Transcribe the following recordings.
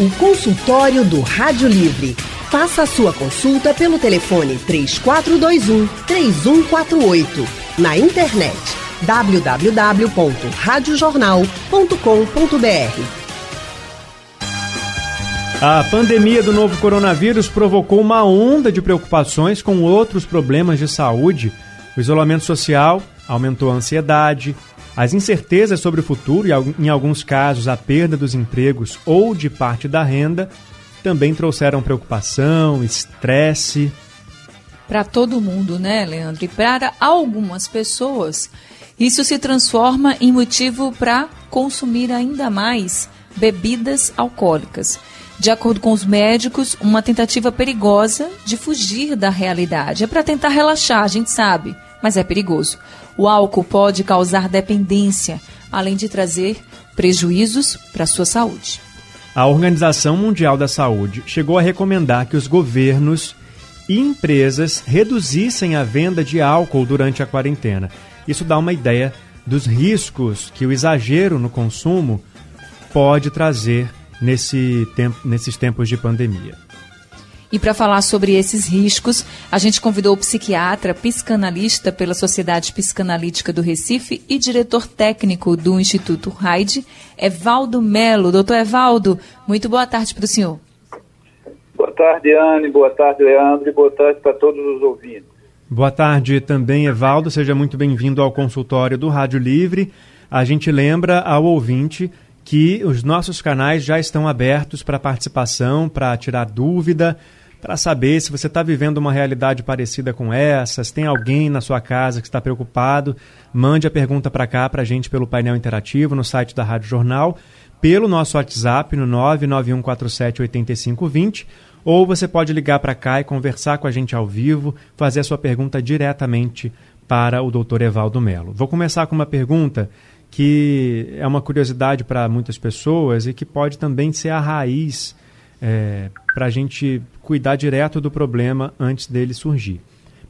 O consultório do Rádio Livre. Faça a sua consulta pelo telefone 3421 3148. Na internet www.radiojornal.com.br. A pandemia do novo coronavírus provocou uma onda de preocupações com outros problemas de saúde. O isolamento social aumentou a ansiedade, as incertezas sobre o futuro e, em alguns casos, a perda dos empregos ou de parte da renda também trouxeram preocupação, estresse. Para todo mundo, né, Leandro? E para algumas pessoas, isso se transforma em motivo para consumir ainda mais bebidas alcoólicas. De acordo com os médicos, uma tentativa perigosa de fugir da realidade. É para tentar relaxar, a gente sabe, mas é perigoso. O álcool pode causar dependência, além de trazer prejuízos para a sua saúde. A Organização Mundial da Saúde chegou a recomendar que os governos e empresas reduzissem a venda de álcool durante a quarentena. Isso dá uma ideia dos riscos que o exagero no consumo pode trazer nesse tempo, nesses tempos de pandemia. E para falar sobre esses riscos, a gente convidou o psiquiatra, psicanalista pela Sociedade Psicanalítica do Recife e diretor técnico do Instituto Raide, Evaldo Melo. Doutor Evaldo, muito boa tarde para o senhor. Boa tarde, Anne. Boa tarde, Leandro. E boa tarde para todos os ouvintes. Boa tarde também, Evaldo. Seja muito bem-vindo ao consultório do Rádio Livre. A gente lembra ao ouvinte que os nossos canais já estão abertos para participação, para tirar dúvida, para saber se você está vivendo uma realidade parecida com essa, se tem alguém na sua casa que está preocupado, mande a pergunta para cá para a gente pelo painel interativo no site da Rádio Jornal, pelo nosso WhatsApp no 991478520, ou você pode ligar para cá e conversar com a gente ao vivo, fazer a sua pergunta diretamente para o Dr. Evaldo Melo. Vou começar com uma pergunta que é uma curiosidade para muitas pessoas e que pode também ser a raiz é, para a gente cuidar direto do problema antes dele surgir.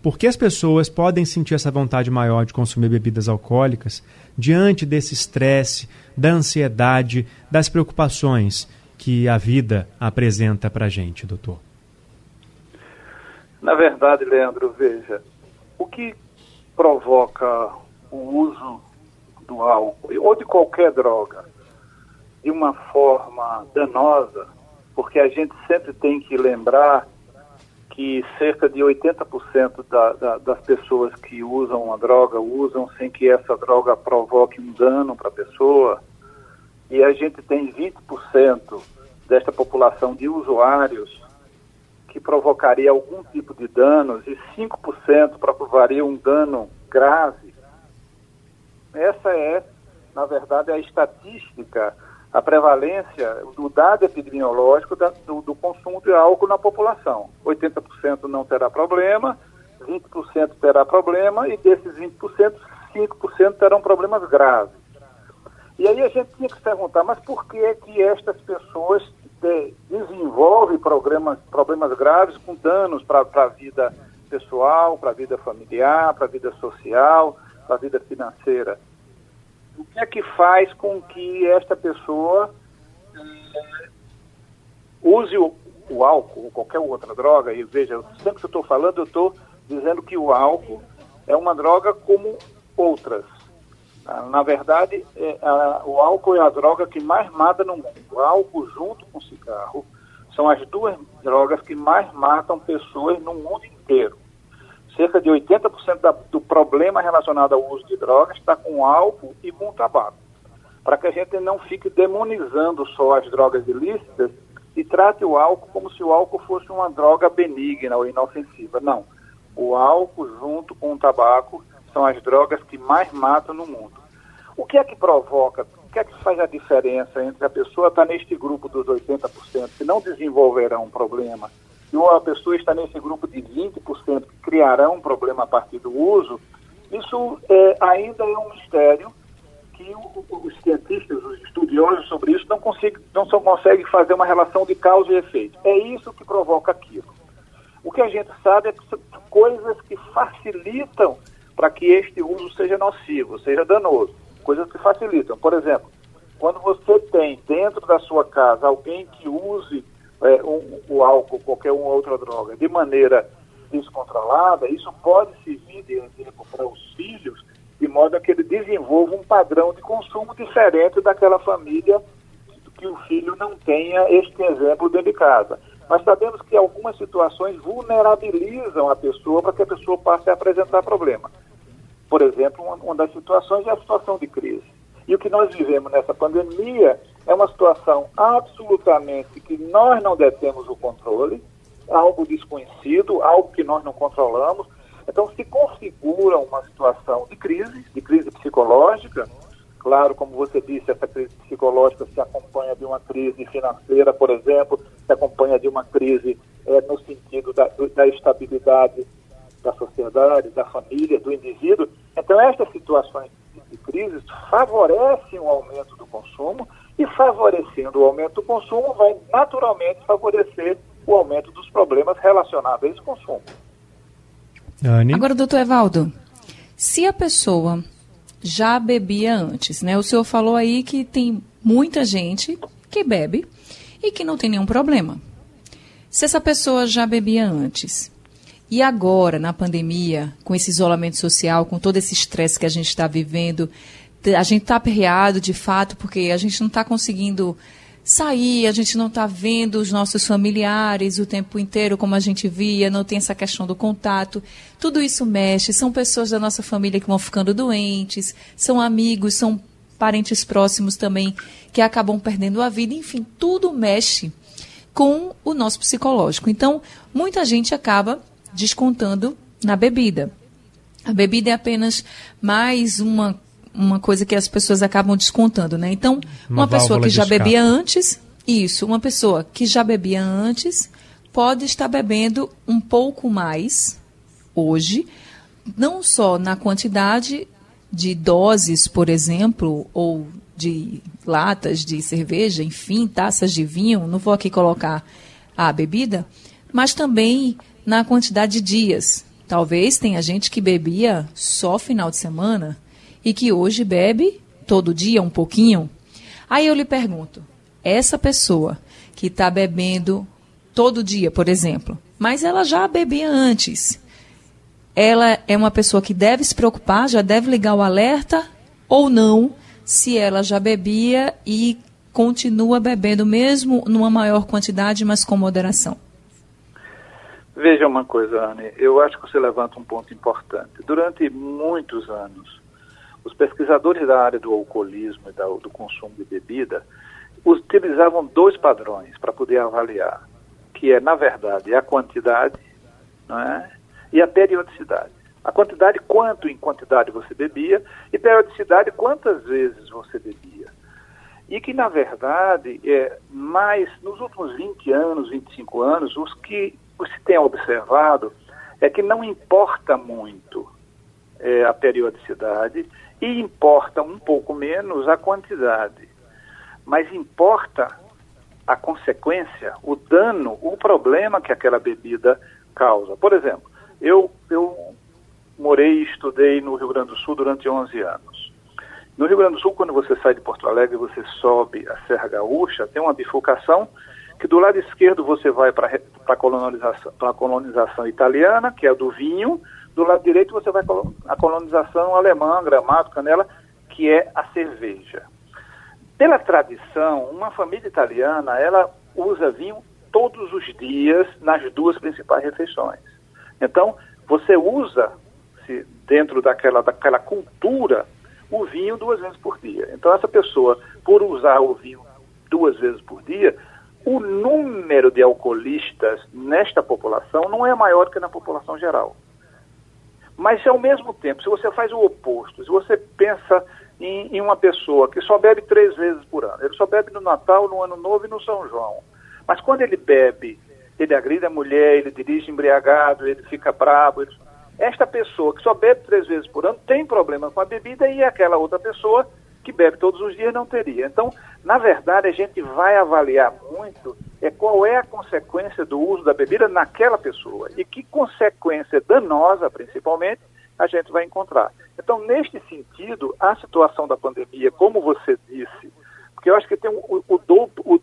Por que as pessoas podem sentir essa vontade maior de consumir bebidas alcoólicas diante desse estresse, da ansiedade, das preocupações que a vida apresenta para a gente, doutor? Na verdade, Leandro, veja, o que provoca o uso do álcool ou de qualquer droga de uma forma danosa porque a gente sempre tem que lembrar que cerca de 80% da, da, das pessoas que usam uma droga usam sem que essa droga provoque um dano para a pessoa. E a gente tem 20% desta população de usuários que provocaria algum tipo de danos e 5% provocaria um dano grave. Essa é, na verdade, a estatística a prevalência do dado epidemiológico da, do, do, consumo de álcool na população. 80% não terá problema, 20% terá problema e desses 20%, 5% terão problemas graves. E aí a gente tinha que se perguntar, mas por que é que estas pessoas de, desenvolvem problemas, problemas graves com danos para a vida pessoal, para a vida familiar, para a vida social, para a vida financeira? O que é que faz com que esta pessoa eh, use o, o, álcool ou qualquer outra droga? E veja, sempre que eu estou falando, eu estou dizendo que o álcool é uma droga como outras. Ah, na verdade, é, a, o álcool é a droga que mais mata no mundo. O álcool junto com o cigarro são as duas drogas que mais matam pessoas no mundo inteiro cerca de 80% da, do problema relacionado ao uso de drogas está com álcool e com tabaco. Para que a gente não fique demonizando só as drogas ilícitas e trate o álcool como se o álcool fosse uma droga benigna ou inofensiva. Não. O álcool junto com o tabaco são as drogas que mais matam no mundo. O que é que provoca, o que é que faz a diferença entre a pessoa estar tá neste grupo dos 80% que não desenvolverão um problema ou a pessoa está nesse grupo de 20% que criarão um problema a partir do uso, isso é, ainda é um mistério que o, os cientistas, os estudiosos sobre isso não, conseguem, não só conseguem fazer uma relação de causa e efeito. É isso que provoca aquilo. O que a gente sabe é que são coisas que facilitam para que este uso seja nocivo, seja danoso. Coisas que facilitam. Por exemplo, quando você tem dentro da sua casa alguém que use é, o álcool, qualquer uma outra droga, de maneira descontrolada, isso pode servir de exemplo para os filhos, de modo a que ele desenvolva um padrão de consumo diferente daquela família que o filho não tenha este exemplo dentro de casa. Mas sabemos que algumas situações vulnerabilizam a pessoa para que a pessoa passe a apresentar problema. Por exemplo, uma das situações é a situação de crise. E o que nós vivemos nessa pandemia é uma situação absolutamente que nós não detemos o controle, algo desconhecido, algo que nós não controlamos. Então se configura uma situação de crise, de crise psicológica. Claro, como você disse, essa crise psicológica se acompanha de uma crise financeira, por exemplo, se acompanha de uma crise é, no sentido da, da estabilidade da sociedade, da família, do indivíduo. Então, estas situações de crise favorecem o aumento do consumo e, favorecendo o aumento do consumo, vai naturalmente favorecer o aumento dos problemas relacionados a esse consumo. Agora, doutor Evaldo, se a pessoa já bebia antes, né? O senhor falou aí que tem muita gente que bebe e que não tem nenhum problema. Se essa pessoa já bebia antes e agora, na pandemia, com esse isolamento social, com todo esse estresse que a gente está vivendo, a gente está aperreado de fato, porque a gente não está conseguindo sair, a gente não está vendo os nossos familiares o tempo inteiro como a gente via, não tem essa questão do contato. Tudo isso mexe, são pessoas da nossa família que vão ficando doentes, são amigos, são parentes próximos também que acabam perdendo a vida, enfim, tudo mexe com o nosso psicológico. Então, muita gente acaba descontando na bebida. A bebida é apenas mais uma, uma coisa que as pessoas acabam descontando, né? Então, uma, uma pessoa que já bebia antes, isso, uma pessoa que já bebia antes pode estar bebendo um pouco mais hoje, não só na quantidade de doses, por exemplo, ou de latas de cerveja, enfim, taças de vinho, não vou aqui colocar a bebida, mas também na quantidade de dias. Talvez tenha gente que bebia só final de semana e que hoje bebe todo dia um pouquinho. Aí eu lhe pergunto: essa pessoa que está bebendo todo dia, por exemplo, mas ela já bebia antes, ela é uma pessoa que deve se preocupar, já deve ligar o alerta ou não, se ela já bebia e continua bebendo mesmo numa maior quantidade, mas com moderação? Veja uma coisa, Anne, eu acho que você levanta um ponto importante. Durante muitos anos, os pesquisadores da área do alcoolismo e da, do consumo de bebida utilizavam dois padrões para poder avaliar, que é, na verdade, a quantidade é? e a periodicidade. A quantidade, quanto em quantidade você bebia, e periodicidade, quantas vezes você bebia. E que, na verdade, é mais nos últimos 20 anos, 25 anos, os que se tem observado é que não importa muito é, a periodicidade e importa um pouco menos a quantidade. Mas importa a consequência, o dano, o problema que aquela bebida causa. Por exemplo, eu, eu morei e estudei no Rio Grande do Sul durante 11 anos. No Rio Grande do Sul, quando você sai de Porto Alegre você sobe a Serra Gaúcha, tem uma bifurcação que do lado esquerdo você vai para a colonização, colonização italiana, que é do vinho, do lado direito você vai a colonização alemã, gramado, canela, que é a cerveja. Pela tradição, uma família italiana, ela usa vinho todos os dias nas duas principais refeições. Então, você usa se, dentro daquela, daquela cultura o vinho duas vezes por dia. Então, essa pessoa, por usar o vinho duas vezes por dia, o número de alcoolistas nesta população não é maior que na população geral. Mas, ao mesmo tempo, se você faz o oposto, se você pensa em, em, uma pessoa que só bebe três vezes por ano, ele só bebe no Natal, no Ano Novo e no São João, mas quando ele bebe, ele agride a mulher, ele dirige embriagado, ele fica bravo. Ele... Esta pessoa que só bebe três vezes por ano tem problema com a bebida e aquela outra pessoa que bebe todos os dias não teria. Então, na verdade, a gente vai avaliar muito é qual é a consequência do uso da bebida naquela pessoa e que consequência danosa, principalmente, a gente vai encontrar. Então, neste sentido, a situação da pandemia, como você disse, porque eu acho que tem o, o, o,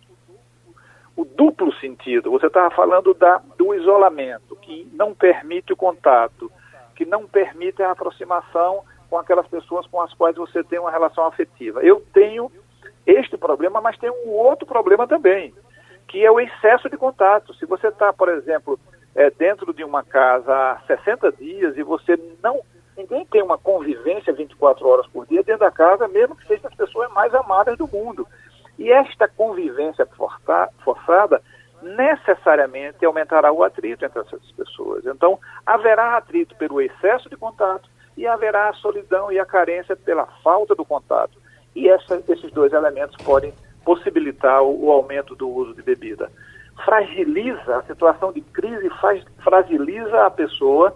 o duplo sentido. Você estava falando da, do isolamento, que não permite o contato, que não permite a aproximação com aquelas pessoas com as quais você tem uma relação afetiva. Eu tenho este problema, mas tem um outro problema também, que é o excesso de contato. Se você está, por exemplo, é, dentro de uma casa há 60 dias e você não. Ninguém tem uma convivência 24 horas por dia dentro da casa, mesmo que seja as pessoas mais amadas do mundo. E esta convivência forçada necessariamente aumentará o atrito entre essas pessoas. Então, haverá atrito pelo excesso de contato e haverá a solidão e a carência pela falta do contato. E essa, esses dois elementos podem possibilitar o, o, aumento do uso de bebida. Fragiliza, a situação de crise faz, fragiliza a pessoa,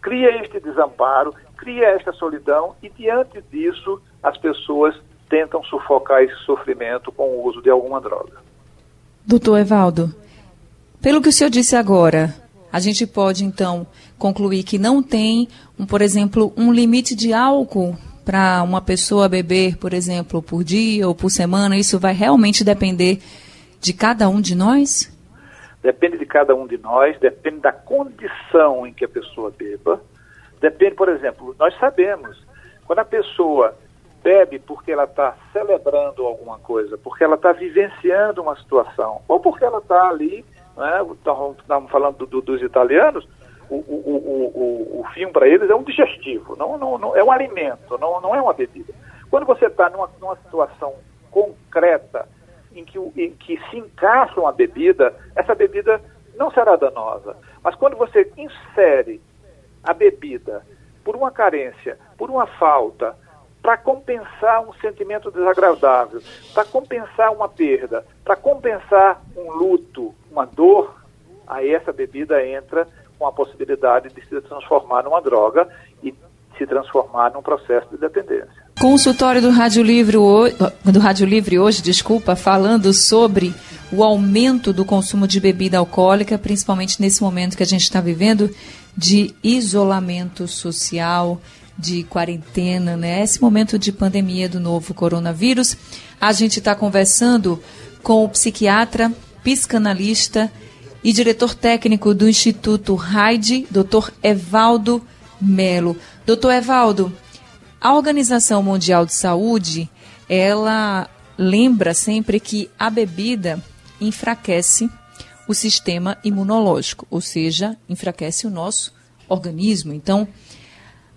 cria este desamparo, cria esta solidão e, diante disso, as pessoas tentam sufocar esse sofrimento com o uso de alguma droga. Doutor Evaldo, pelo que o senhor disse agora, a gente pode então concluir que não tem, um, por exemplo, um limite de álcool para uma pessoa beber, por exemplo, por dia ou por semana? Isso vai realmente depender de cada um de nós? Depende de cada um de nós, depende da condição em que a pessoa beba. Depende, por exemplo, nós sabemos, quando a pessoa bebe porque ela está celebrando alguma coisa, porque ela está vivenciando uma situação, ou porque ela está ali, né, estávamos falando do, do, dos italianos, o, o, o, o, o filme para eles é um digestivo, não, não, não, é um alimento, não, não é uma bebida. Quando você está numa, numa situação concreta em que, em que se encaixa uma bebida, essa bebida não será danosa. Mas quando você insere a bebida por uma carência, por uma falta, para compensar um sentimento desagradável, para compensar uma perda, para compensar um luto, uma dor, aí essa bebida entra com a possibilidade de se transformar numa droga e se transformar num processo de dependência. Consultório do Rádio Livre, do Rádio Livre hoje, desculpa, falando sobre o aumento do consumo de bebida alcoólica, principalmente nesse momento que a gente está vivendo de isolamento social, de quarentena, né? Esse momento de pandemia do novo coronavírus. A gente está conversando com o psiquiatra, psicanalista e diretor técnico do Instituto Raide, Dr. Evaldo Melo. Doutor Evaldo, a Organização Mundial de Saúde, ela lembra sempre que a bebida enfraquece o sistema imunológico, ou seja, enfraquece o nosso organismo. Então,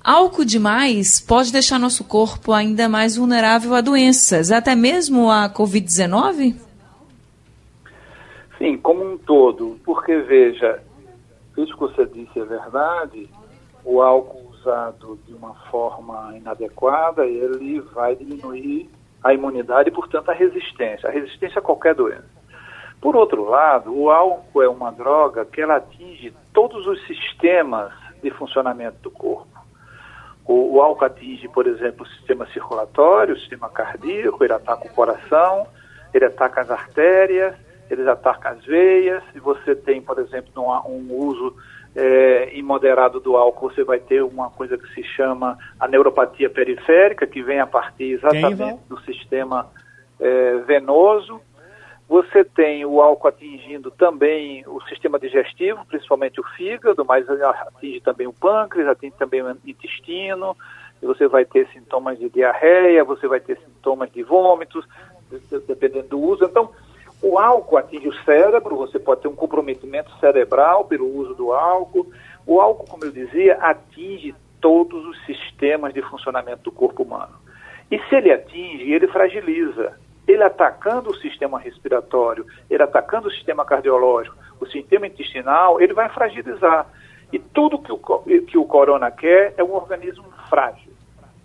Álcool demais pode deixar nosso corpo ainda mais vulnerável a doenças, até mesmo a Covid-19? Sim, como um todo. Porque, veja, isso que você disse é verdade, o álcool usado de uma forma inadequada, ele vai diminuir a imunidade e, portanto, a resistência, a resistência a qualquer doença. Por outro lado, o álcool é uma droga que ela atinge todos os sistemas de funcionamento do corpo. O, o álcool atinge, por exemplo, o sistema circulatório, o sistema cardíaco, ele ataca o coração, ele ataca as artérias, ele ataca as veias. Se você tem, por exemplo, um, um uso é, imoderado do álcool, você vai ter uma coisa que se chama a neuropatia periférica, que vem a partir exatamente do sistema é, venoso. Você tem o álcool atingindo também o sistema digestivo, principalmente o fígado, mas atinge também o pâncreas, atinge também o intestino. Você vai ter sintomas de diarreia, você vai ter sintomas de vômitos, dependendo do uso. Então, o álcool atinge o cérebro, você pode ter um comprometimento cerebral pelo uso do álcool. O álcool, como eu dizia, atinge todos os sistemas de funcionamento do corpo humano. E se ele atinge, ele fragiliza ele atacando o sistema respiratório, ele atacando o sistema cardiológico, o sistema intestinal, ele vai fragilizar. E tudo que o, que o corona quer é um organismo frágil.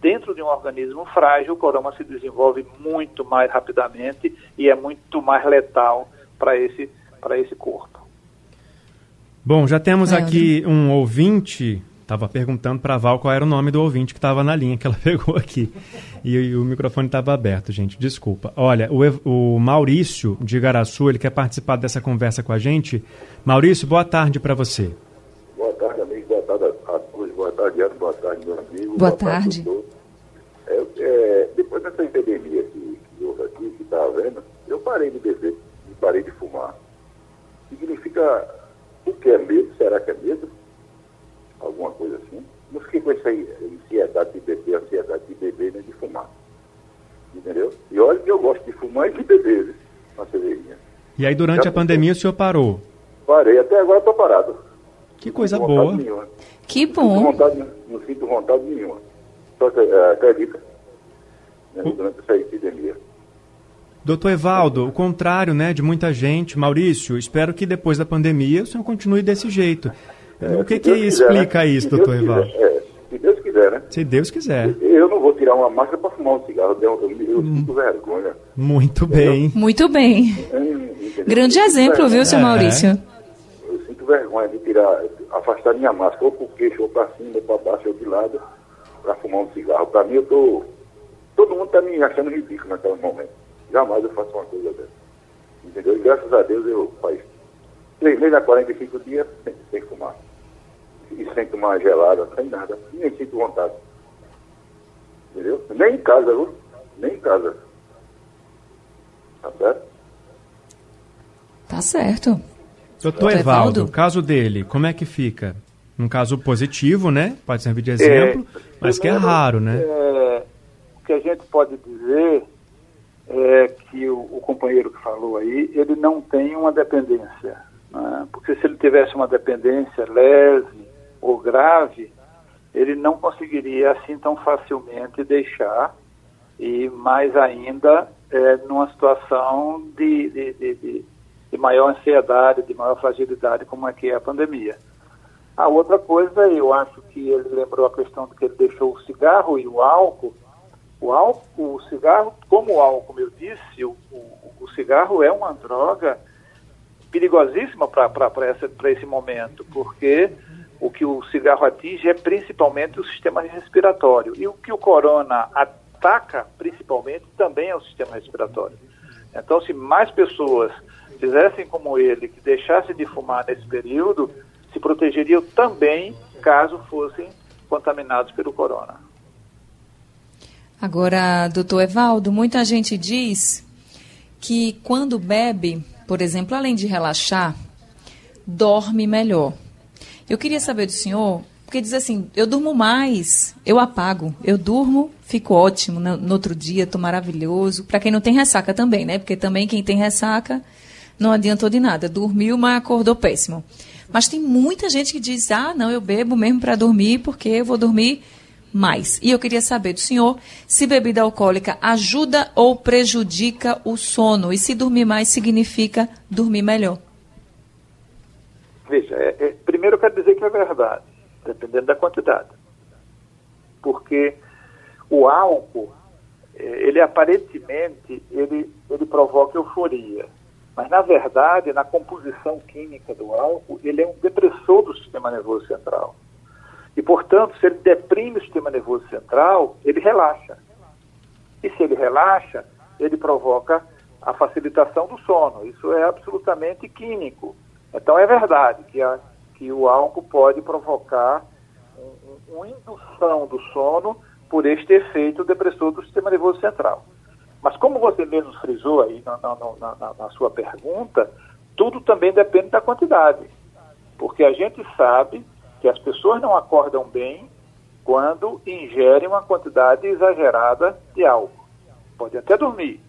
Dentro de um organismo frágil, o corona se desenvolve muito mais rapidamente e é muito mais letal para esse, esse corpo. Bom, já temos aqui um ouvinte Estava perguntando para a Val qual era o nome do ouvinte que estava na linha que ela pegou aqui. E, e o microfone estava aberto, gente. Desculpa. Olha, o, o, Maurício de Igaraçu, ele quer participar dessa conversa com a gente. Maurício, boa tarde para você. Boa tarde, amigo. Boa tarde a todos. Boa tarde, Ana. Boa tarde, meu amigo. Boa, boa tarde. tarde é, é, depois dessa epidemia que, que houve aqui, que está parei de beber e parei de fumar. Significa o que é medo? Será que é medo? Alguma coisa assim? Não fiquei com essa ansiedade de beber, ansiedade de beber nem de fumar. Entendeu? E olha que eu gosto de fumar e de beber, uma cervejinha. E aí, durante Já a pandemia, o senhor parou? Parei, até agora estou parado. Que coisa Não sinto vontade boa. nenhuma. Que Não sinto bom. vontade, não sinto vontade nenhuma. Só que, é, acredita, né, O- durante essa epidemia. Doutor Evaldo, o contrário né, de muita gente. Maurício, espero que depois da pandemia o senhor continue desse jeito. O que, que quiser, explica né? isso, Se Deus doutor quiser? É, se Deus quiser, né? Se Deus quiser. Eu não vou tirar uma máscara para fumar um cigarro, eu, eu, eu sinto vergonha. Muito bem. Muito bem. Hum, entendeu? Grande exemplo, vergonha. viu, seu É. Maurício? Eu sinto vergonha de tirar, afastar minha máscara, ou pro queixo, ou para cima, ou para baixo, ou de lado, para fumar um cigarro. Para mim, eu tô. Todo mundo está me achando ridículo naquele momento. Jamais eu faço uma coisa dessa. Entendeu? E graças a Deus eu faz três meses a 45 dias sem, sem fumar. E sem tomar gelada, sem nada. Nem sinto vontade. Entendeu? Nem em casa, viu? Nem em casa. Tá certo? Tá certo. Doutor Evaldo, Evaldo? o caso dele, como é que fica? Um caso positivo, né? Pode servir de exemplo, mas que é raro, né? é, o que a gente pode dizer é que o, o companheiro que falou aí, ele não tem uma dependência. Né? Porque se ele tivesse uma dependência leve ou grave, ele não conseguiria assim tão facilmente deixar e mais ainda é, numa situação de, de, de, de- maior ansiedade, de maior fragilidade como é que é a pandemia. A outra coisa, eu acho que ele lembrou a questão de que ele deixou o cigarro e o álcool. O álcool, o cigarro, como o álcool, como eu disse, o, o, o cigarro é uma droga perigosíssima para esse momento, porque o que o cigarro atinge é principalmente o sistema respiratório. E o que o corona ataca, principalmente, também é o sistema respiratório. Então, se mais pessoas fizessem como ele, que deixassem de fumar nesse período, se protegeriam também caso fossem contaminados pelo corona. Agora, doutor Evaldo, muita gente diz que quando bebe, por exemplo, além de relaxar, dorme melhor. Eu queria saber do senhor, porque diz assim, eu durmo mais, eu apago, eu durmo, fico ótimo, no, no outro dia estou maravilhoso. Para quem não tem ressaca também, né? Porque também quem tem ressaca não adiantou de nada, dormiu, mas acordou péssimo. Mas tem muita gente que diz, ah, não, eu bebo mesmo para dormir, porque eu vou dormir mais. E eu queria saber do senhor se bebida alcoólica ajuda ou prejudica o sono. E se dormir mais significa dormir melhor. Veja, é, é, primeiro eu quero dizer que é verdade, dependendo da quantidade. Porque o álcool, é, ele aparentemente, ele, ele provoca euforia. Mas, na verdade, na composição química do álcool, ele é um depressor do sistema nervoso central. E, portanto, se ele deprime o sistema nervoso central, ele relaxa. E se ele relaxa, ele provoca a facilitação do sono. Isso é absolutamente químico. Então, é verdade que, a, que o álcool pode provocar um, um, uma indução do sono por este efeito depressor do sistema nervoso central. Mas como você mesmo frisou aí na, na, na, na, sua pergunta, tudo também depende da quantidade. Porque a gente sabe que as pessoas não acordam bem quando ingerem uma quantidade exagerada de álcool. Podem até dormir,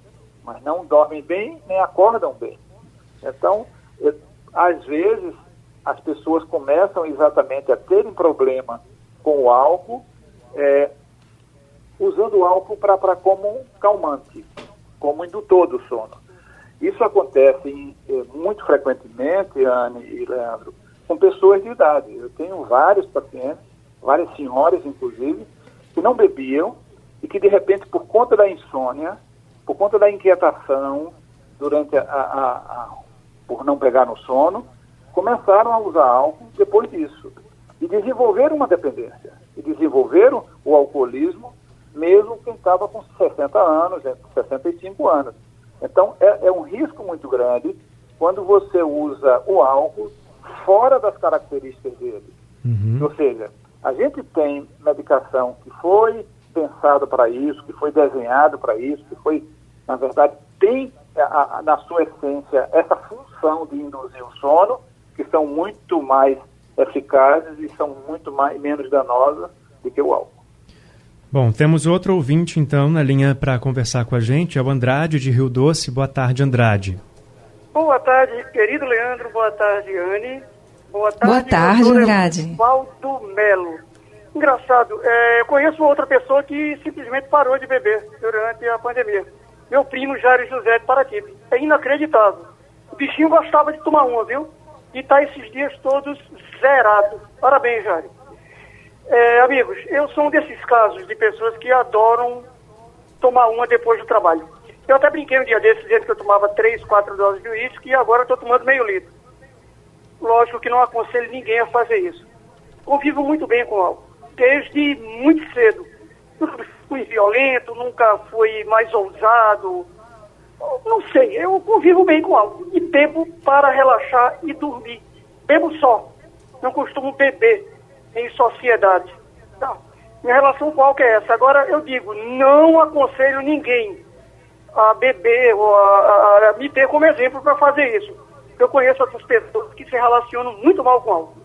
mas não dormem bem nem acordam bem. Então, às vezes, as pessoas começam exatamente a terem problema com o álcool, é, usando o álcool pra, como um calmante, como indutor do sono. Isso acontece em, muito frequentemente, Anne e Leandro, com pessoas de idade. Eu tenho vários pacientes, várias senhoras, inclusive, que não bebiam e que, de repente, por conta da insônia, por conta da inquietação, durante a, a, a por não pegar no sono, começaram a usar álcool depois disso. E desenvolveram uma dependência. E desenvolveram o alcoolismo mesmo quem estava com 60 anos, 65 anos. Então, é, é, um risco muito grande quando você usa o álcool fora das características dele. Uhum. Ou seja, a gente tem medicação que foi pensada para isso, que foi desenhado para isso, que foi, na verdade, tem a, a, na sua essência, essa função de induzir o sono, que são muito mais eficazes e são muito mais, menos danosas do que o álcool. Bom, temos outro ouvinte então na linha para conversar com a gente, é o Andrade de Rio Doce. Boa tarde, Andrade. Boa tarde, querido Leandro. Boa tarde, Anne. Boa tarde, Boa tarde Andrade. Valdo Melo. Engraçado, é, eu conheço outra pessoa que simplesmente parou de beber durante a pandemia. Meu primo Jair José de Paraty. É inacreditável. O bichinho gostava de tomar uma, viu? E tá esses dias todos zerado. Parabéns, Jair. É, amigos, eu sou um desses casos de pessoas que adoram tomar uma depois do trabalho. Eu até brinquei um dia desses, dizendo que eu tomava três, quatro doses de uísque e agora estou tomando meio litro. Lógico que não aconselho ninguém a fazer isso. Convivo muito bem com álcool, desde muito cedo. Nunca fui violento, nunca fui mais ousado. Não sei, eu convivo bem com álcool. E bebo para relaxar e dormir. Bebo só. Não costumo beber em sociedade. Tá. Minha relação com álcool é essa. Agora, eu digo, não aconselho ninguém a beber ou a, a, a me ter como exemplo para fazer isso. Eu conheço outras pessoas que se relacionam muito mal com álcool.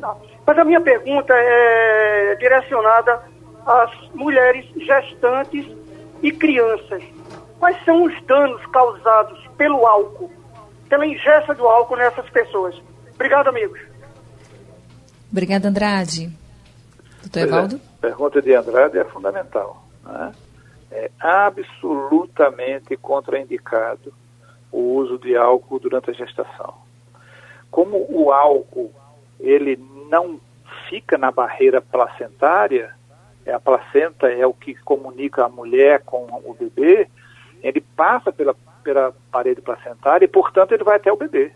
Tá. Mas a minha pergunta é direcionada às mulheres gestantes e crianças. Quais são os danos causados pelo álcool, pela ingesta do álcool nessas pessoas? Obrigado, amigos. Obrigada, Andrade. Doutor Evaldo? É, pergunta de Andrade é fundamental. Né? É absolutamente contraindicado o uso de álcool durante a gestação. Como o álcool ele não fica na barreira placentária, é a placenta é o que comunica a mulher com o bebê, ele passa pela, pela parede placentária e, portanto, ele vai até o bebê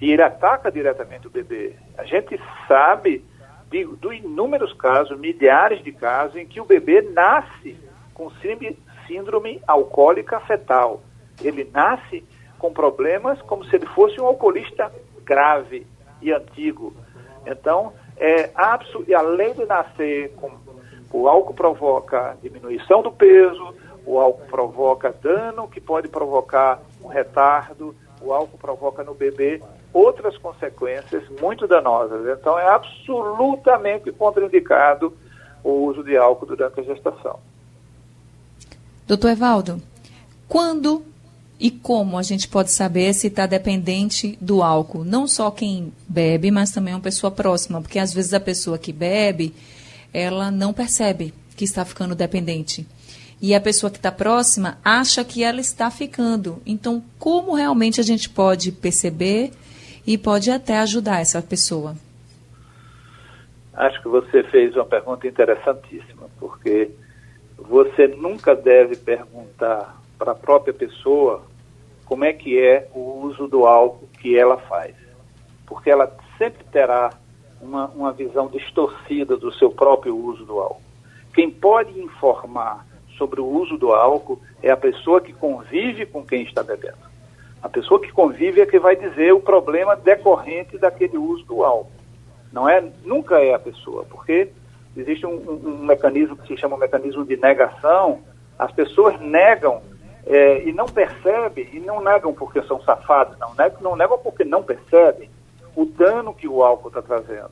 e ele ataca diretamente o bebê. A gente sabe de, de inúmeros casos, milhares de casos, em que o bebê nasce com síndrome alcoólica fetal. Ele nasce com problemas como se ele fosse um alcoolista grave e antigo. Então, é e além de nascer com o álcool provoca diminuição do peso, o álcool provoca dano que pode provocar um retardo, o álcool provoca no bebê outras consequências muito danosas. Então, é absolutamente contraindicado o uso de álcool durante a gestação. Doutor Evaldo, quando e como a gente pode saber se está dependente do álcool? Não só quem bebe, mas também uma pessoa próxima, porque às vezes a pessoa que bebe, ela não percebe que está ficando dependente. E a pessoa que está próxima acha que ela está ficando. Então, como realmente a gente pode perceber e pode até ajudar essa pessoa. Acho que você fez uma pergunta interessantíssima, porque você nunca deve perguntar para a própria pessoa como é que é o uso do álcool que ela faz, porque ela sempre terá uma, uma visão distorcida do seu próprio uso do álcool. Quem pode informar sobre o uso do álcool é a pessoa que convive com quem está bebendo. A pessoa que convive é que vai dizer o problema decorrente daquele uso do álcool. Não é, nunca é a pessoa, porque existe um, um, um mecanismo que se chama mecanismo de negação. As pessoas negam é, e não percebem, e não negam porque são safados, não negam, não negam porque não percebem o dano que o álcool está trazendo.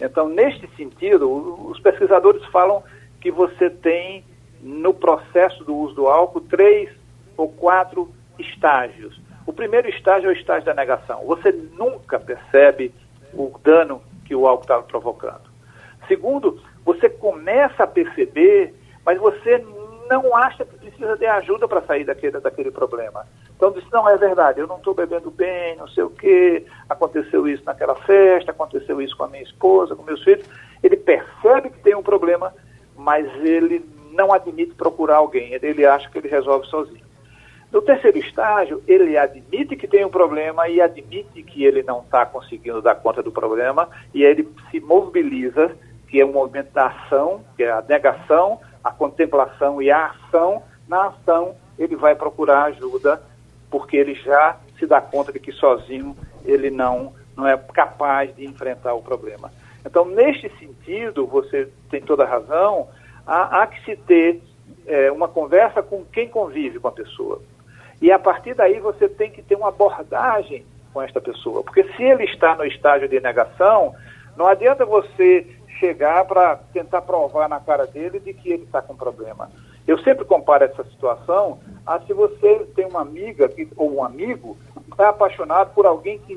Então, neste sentido, os pesquisadores falam que você tem no processo do uso do álcool três ou quatro estágios. O primeiro estágio é o estágio da negação. Você nunca percebe o dano que o álcool está provocando. Segundo, você começa a perceber, mas você não acha que precisa de ajuda para sair daquele, daquele problema. Então diz, não, é verdade, eu não estou bebendo bem, não sei o quê, aconteceu isso naquela festa, aconteceu isso com a minha esposa, com meus filhos. Ele percebe que tem um problema, mas ele não admite procurar alguém, ele acha que ele resolve sozinho. No terceiro estágio, ele admite que tem um problema e admite que ele não está conseguindo dar conta do problema, e aí ele se mobiliza, que é um movimento da ação, que é a negação, a contemplação e a ação. Na ação, ele vai procurar ajuda, porque ele já se dá conta de que sozinho ele não, não é capaz de enfrentar o problema. Então, neste sentido, você tem toda a razão, há, há que se ter é, uma conversa com quem convive com a pessoa. E a partir daí você tem que ter uma abordagem com esta pessoa. Porque se ele está no estágio de negação, não adianta você chegar para tentar provar na cara dele de que ele está com problema. Eu sempre comparo essa situação a se você tem uma amiga que, ou um amigo que é apaixonado por alguém que,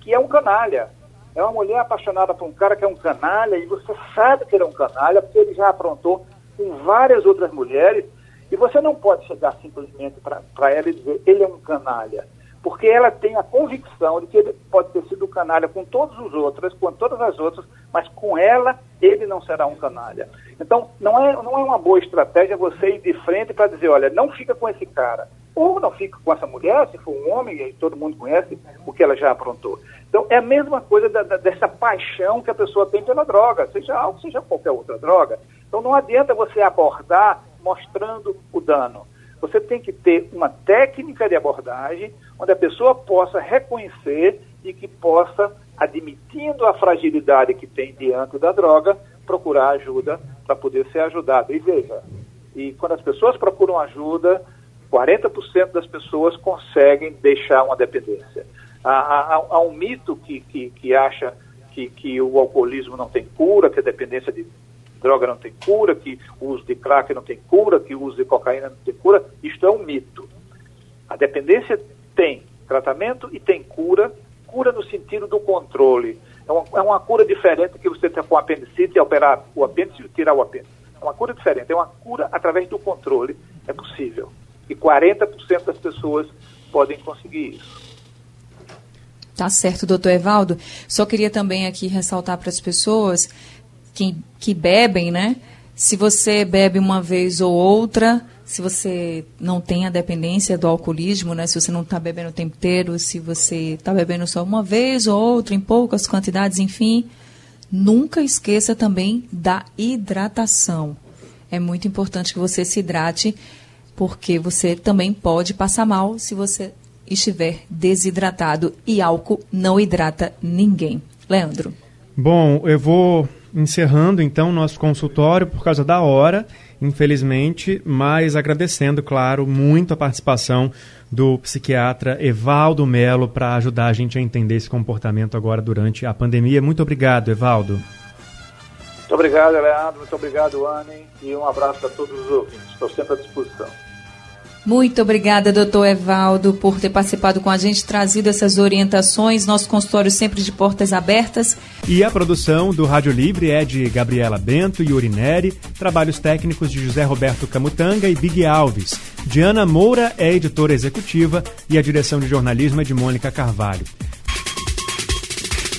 que é um canalha. É uma mulher apaixonada por um cara que é um canalha e você sabe que ele é um canalha porque ele já aprontou com várias outras mulheres e você não pode chegar simplesmente para ela e dizer ele é um canalha porque ela tem a convicção de que ele pode ter sido canalha com todos os outros, com todas as outras, mas com ela ele não será um canalha. Então, não é, não é uma boa estratégia você ir de frente para dizer, olha, não fica com esse cara. Ou não fica com essa mulher, se for um homem, e todo mundo conhece o que ela já aprontou. Então, é a mesma coisa da, da, dessa paixão que a pessoa tem pela droga, seja álcool, seja qualquer outra droga. Então, não adianta você abordar mostrando o dano. Você tem que ter uma técnica de abordagem onde a pessoa possa reconhecer e que possa, admitindo a fragilidade que tem diante da droga, procurar ajuda para poder ser ajudado. E veja, e quando as pessoas procuram ajuda, 40% das pessoas conseguem deixar uma dependência. Há, há, há um mito que, que, que acha que, que o alcoolismo não tem cura, que a dependência de droga não tem cura, que o uso de crack não tem cura, que o uso de cocaína não tem cura. Isto é um mito. A dependência tem tratamento e tem cura, cura no sentido do controle. É uma, é uma cura diferente que você tem com apendicite, operar o apêndice e tirar o apêndice. É uma cura diferente, é uma cura através do controle. É possível. E 40% das pessoas podem conseguir isso. Tá certo, doutor Evaldo. Só queria também aqui ressaltar para as pessoas que, que bebem, né? Se você bebe uma vez ou outra, se você não tem a dependência do alcoolismo, né? Se você não está bebendo o tempo inteiro, se você está bebendo só uma vez ou outra, em poucas quantidades, enfim, nunca esqueça também da hidratação. É muito importante que você se hidrate, porque você também pode passar mal se você estiver desidratado e álcool não hidrata ninguém. Leandro. Bom, eu vou encerrando então nosso consultório por causa da hora, infelizmente, mas agradecendo, claro, muito a participação do psiquiatra Evaldo Melo para ajudar a gente a entender esse comportamento agora durante a pandemia. Muito obrigado, Evaldo. Muito obrigado, Leandro. Muito obrigado, Anne. E um abraço para todos os ouvintes. Estou sempre à disposição. Muito obrigada, doutor Evaldo, por ter participado com a gente, trazido essas orientações. Nosso consultório sempre de portas abertas. E a produção do Rádio Livre é de Gabriela Bento e Urineri, trabalhos técnicos de José Roberto Camutanga e Big Alves. Diana Moura é editora executiva e a direção de jornalismo é de Mônica Carvalho.